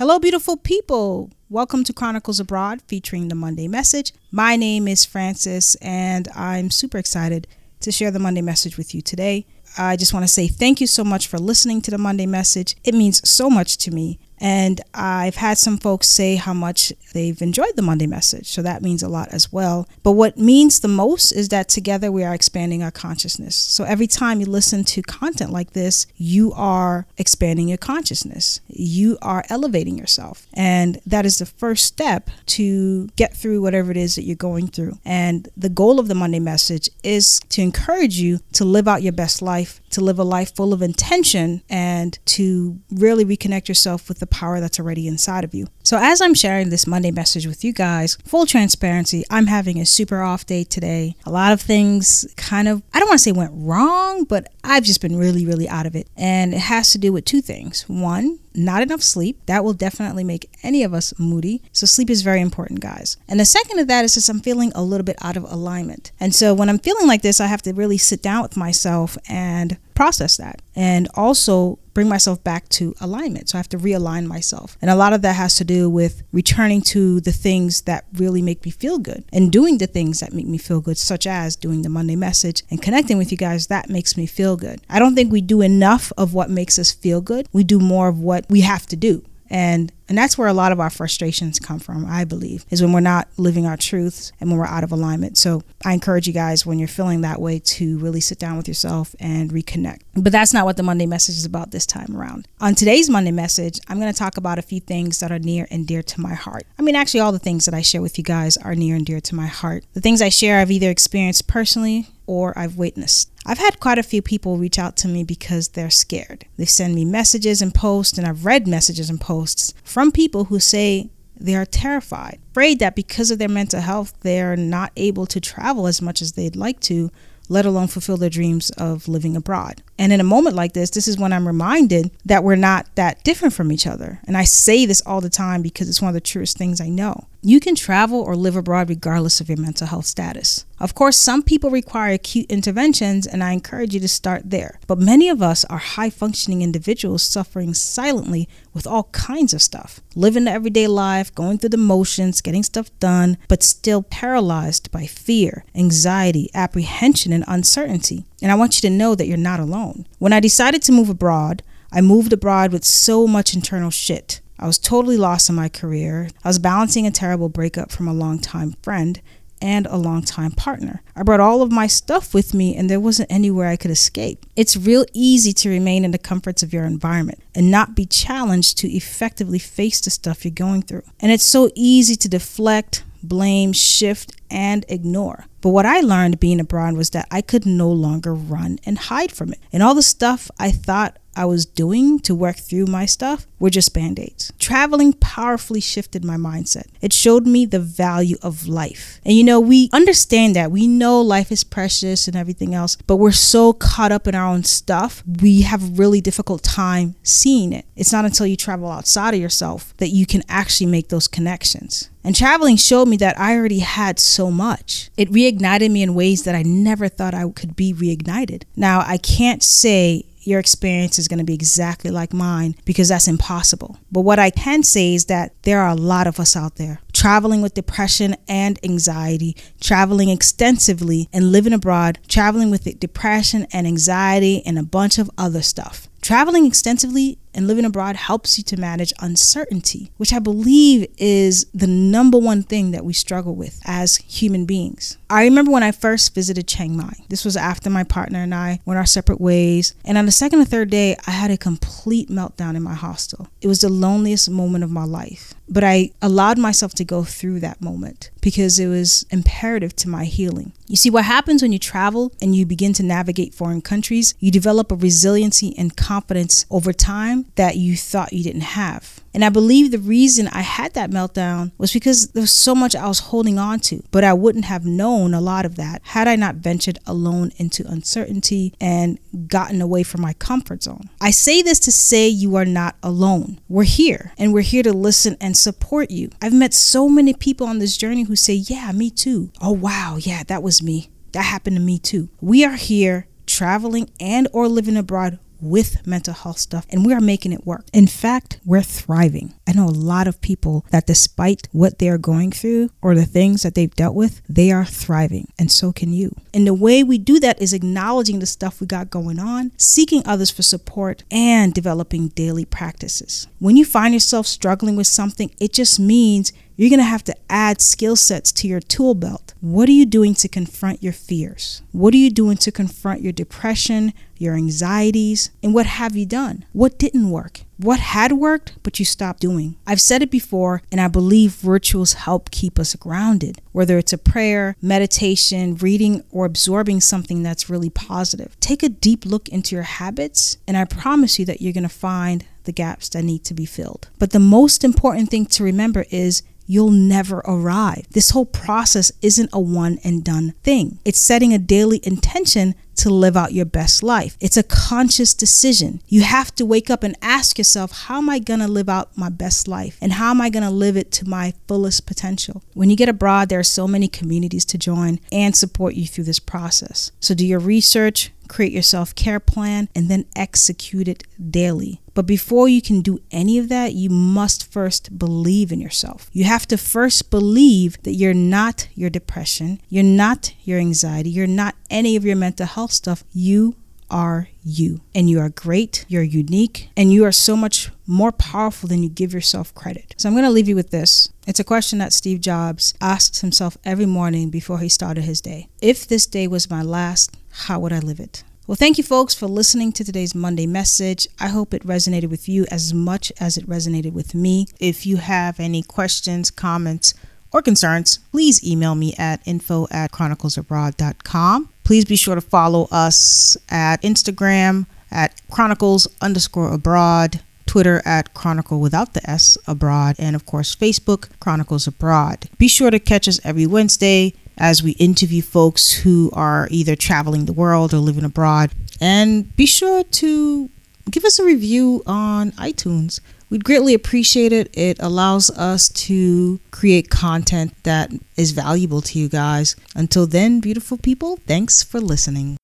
Hello, beautiful people. Welcome to Chronicles Abroad featuring the Monday Message. My name is Francis, and I'm super excited to share the Monday Message with you today. I just want to say thank you so much for listening to the Monday Message. It means so much to me. And I've had some folks say how much they've enjoyed the Monday message. So that means a lot as well. But what means the most is that together we are expanding our consciousness. So every time you listen to content like this, you are expanding your consciousness. You are elevating yourself. And that is the first step to get through whatever it is that you're going through. And the goal of the Monday message is to encourage you to live out your best life, to live a life full of intention, and to really reconnect yourself with the power that's already inside of you. So, as I'm sharing this Monday message with you guys, full transparency, I'm having a super off day today. A lot of things kind of, I don't want to say went wrong, but I've just been really, really out of it. And it has to do with two things. One, not enough sleep. That will definitely make any of us moody. So, sleep is very important, guys. And the second of that is just I'm feeling a little bit out of alignment. And so, when I'm feeling like this, I have to really sit down with myself and process that and also bring myself back to alignment. So I have to realign myself. And a lot of that has to do with returning to the things that really make me feel good and doing the things that make me feel good, such as doing the Monday message and connecting with you guys. That makes me feel good. I don't think we do enough of what makes us feel good. We do more of what we have to do. And and that's where a lot of our frustrations come from, I believe, is when we're not living our truths and when we're out of alignment. So I encourage you guys when you're feeling that way to really sit down with yourself and reconnect. But that's not what the Monday message is about this time around. On today's Monday message, I'm going to talk about a few things that are near and dear to my heart. I mean, actually, all the things that I share with you guys are near and dear to my heart. The things I share, I've either experienced personally or I've witnessed. I've had quite a few people reach out to me because they're scared. They send me messages and posts, and I've read messages and posts from people who say they are terrified, afraid that because of their mental health, they're not able to travel as much as they'd like to, let alone fulfill their dreams of living abroad. And in a moment like this, this is when I'm reminded that we're not that different from each other. And I say this all the time because it's one of the truest things I know. You can travel or live abroad regardless of your mental health status. Of course, some people require acute interventions, and I encourage you to start there. But many of us are high functioning individuals suffering silently with all kinds of stuff, living the everyday life, going through the motions, getting stuff done, but still paralyzed by fear, anxiety, apprehension, and uncertainty. And I want you to know that you're not alone. When I decided to move abroad, I moved abroad with so much internal shit. I was totally lost in my career. I was balancing a terrible breakup from a longtime friend and a longtime partner. I brought all of my stuff with me and there wasn't anywhere I could escape. It's real easy to remain in the comforts of your environment and not be challenged to effectively face the stuff you're going through. And it's so easy to deflect, blame, shift, and ignore. But what I learned being abroad was that I could no longer run and hide from it. And all the stuff I thought I was doing to work through my stuff were just band aids. Traveling powerfully shifted my mindset. It showed me the value of life. And you know, we understand that. We know life is precious and everything else, but we're so caught up in our own stuff, we have a really difficult time seeing it. It's not until you travel outside of yourself that you can actually make those connections. And traveling showed me that I already had so much. It reignited me in ways that I never thought I could be reignited. Now, I can't say your experience is going to be exactly like mine because that's impossible. But what I can say is that there are a lot of us out there traveling with depression and anxiety, traveling extensively and living abroad, traveling with depression and anxiety and a bunch of other stuff. Traveling extensively and living abroad helps you to manage uncertainty, which I believe is the number one thing that we struggle with as human beings. I remember when I first visited Chiang Mai. This was after my partner and I went our separate ways. And on the second or third day, I had a complete meltdown in my hostel. It was the loneliest moment of my life. But I allowed myself to go through that moment because it was imperative to my healing. You see, what happens when you travel and you begin to navigate foreign countries, you develop a resiliency and confidence over time that you thought you didn't have. And I believe the reason I had that meltdown was because there was so much I was holding on to, but I wouldn't have known a lot of that had I not ventured alone into uncertainty and gotten away from my comfort zone. I say this to say you are not alone. We're here and we're here to listen and support you. I've met so many people on this journey who say, Yeah, me too. Oh, wow. Yeah, that was me. That happened to me too. We are here traveling and or living abroad with mental health stuff and we are making it work. In fact, we're thriving. I know a lot of people that despite what they're going through or the things that they've dealt with, they are thriving and so can you. And the way we do that is acknowledging the stuff we got going on, seeking others for support, and developing daily practices. When you find yourself struggling with something, it just means you're going to have to add skill sets to your tool belt. What are you doing to confront your fears? What are you doing to confront your depression, your anxieties, and what have you done? What didn't work? What had worked, but you stopped doing? I've said it before, and I believe rituals help keep us grounded, whether it's a prayer, meditation, reading, or absorbing something that's really positive. Take a deep look into your habits, and I promise you that you're to find the gaps that need to be filled. But the most important thing to remember is you'll never arrive. This whole process isn't a one and done thing. It's setting a daily intention to live out your best life. It's a conscious decision. You have to wake up and ask yourself, how am I going to live out my best life? And how am I going to live it to my fullest potential? When you get abroad, there are so many communities to join and support you through this process. So do your research, create your self care plan, and then execute it daily. But before you can do any of that, you must first believe in yourself. You have to first believe that you're not your depression, you're not your anxiety, you're not any of your mental health stuff. You are you. And you are great, you're unique, and you are so much more powerful than you give yourself credit. So I'm going to leave you with this. It's a question that Steve Jobs asks himself every morning before he started his day. If this day was my last, how would I live it? Well, thank you, folks, for listening to today's Monday message. I hope it resonated with you as much as it resonated with me. If you have any questions, comments, or concerns, please email me at info at chroniclesabroad.com. Please be sure to follow us at Instagram at chronicles underscore abroad, Twitter at chronicle without the S abroad, and of course, Facebook Chronicles Abroad. Be sure to catch us every Wednesday as we interview folks who are either traveling the world or living abroad. And be sure to give us a review on iTunes. We'd greatly appreciate it. It allows us to create content that is valuable to you guys. Until then, beautiful people, thanks for listening.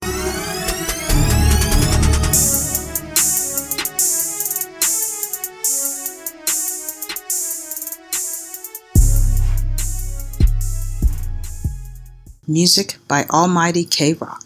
Music by Almighty K Rock.